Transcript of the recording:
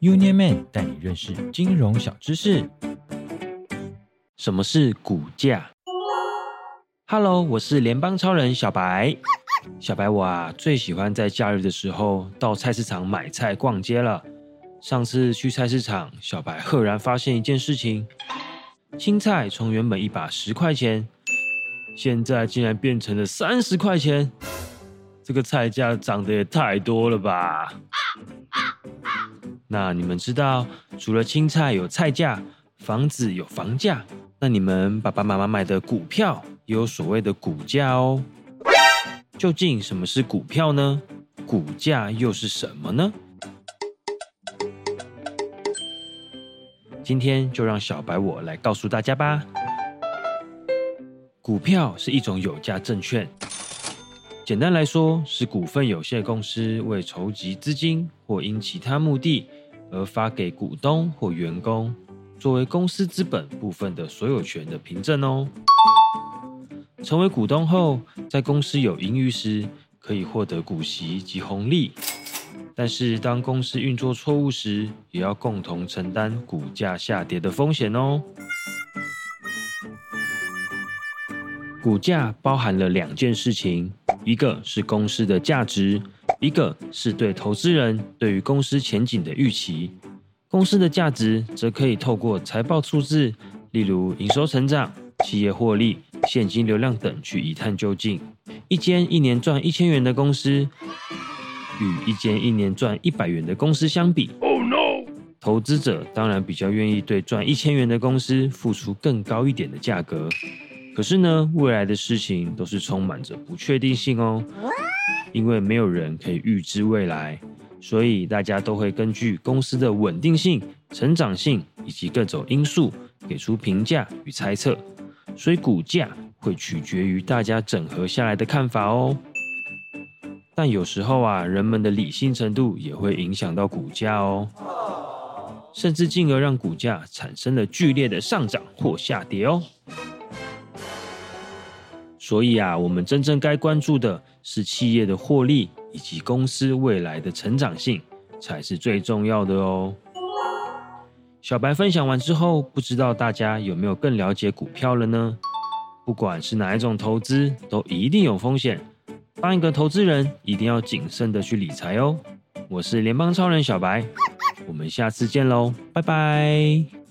Union Man 带你认识金融小知识。什么是股价？Hello，我是联邦超人小白。小白我啊，最喜欢在假日的时候到菜市场买菜逛街了。上次去菜市场，小白赫然发现一件事情：青菜从原本一把十块钱，现在竟然变成了三十块钱。这个菜价涨得也太多了吧？那你们知道，除了青菜有菜价，房子有房价，那你们爸爸妈妈买的股票也有所谓的股价哦。究竟什么是股票呢？股价又是什么呢？今天就让小白我来告诉大家吧。股票是一种有价证券，简单来说是股份有限公司为筹集资金或因其他目的。而发给股东或员工，作为公司资本部分的所有权的凭证哦。成为股东后，在公司有盈余时，可以获得股息及红利。但是，当公司运作错误时，也要共同承担股价下跌的风险哦。股价包含了两件事情，一个是公司的价值。一个是对投资人对于公司前景的预期，公司的价值则可以透过财报数字，例如营收成长、企业获利、现金流量等去一探究竟。一间一年赚一千元的公司，与一间一年赚一百元的公司相比，Oh no！投资者当然比较愿意对赚一千元的公司付出更高一点的价格。可是呢，未来的事情都是充满着不确定性哦。因为没有人可以预知未来，所以大家都会根据公司的稳定性、成长性以及各种因素给出评价与猜测。所以股价会取决于大家整合下来的看法哦。但有时候啊，人们的理性程度也会影响到股价哦，甚至进而让股价产生了剧烈的上涨或下跌哦。所以啊，我们真正该关注的是企业的获利以及公司未来的成长性，才是最重要的哦。小白分享完之后，不知道大家有没有更了解股票了呢？不管是哪一种投资，都一定有风险。当一个投资人，一定要谨慎的去理财哦。我是联邦超人小白，我们下次见喽，拜拜。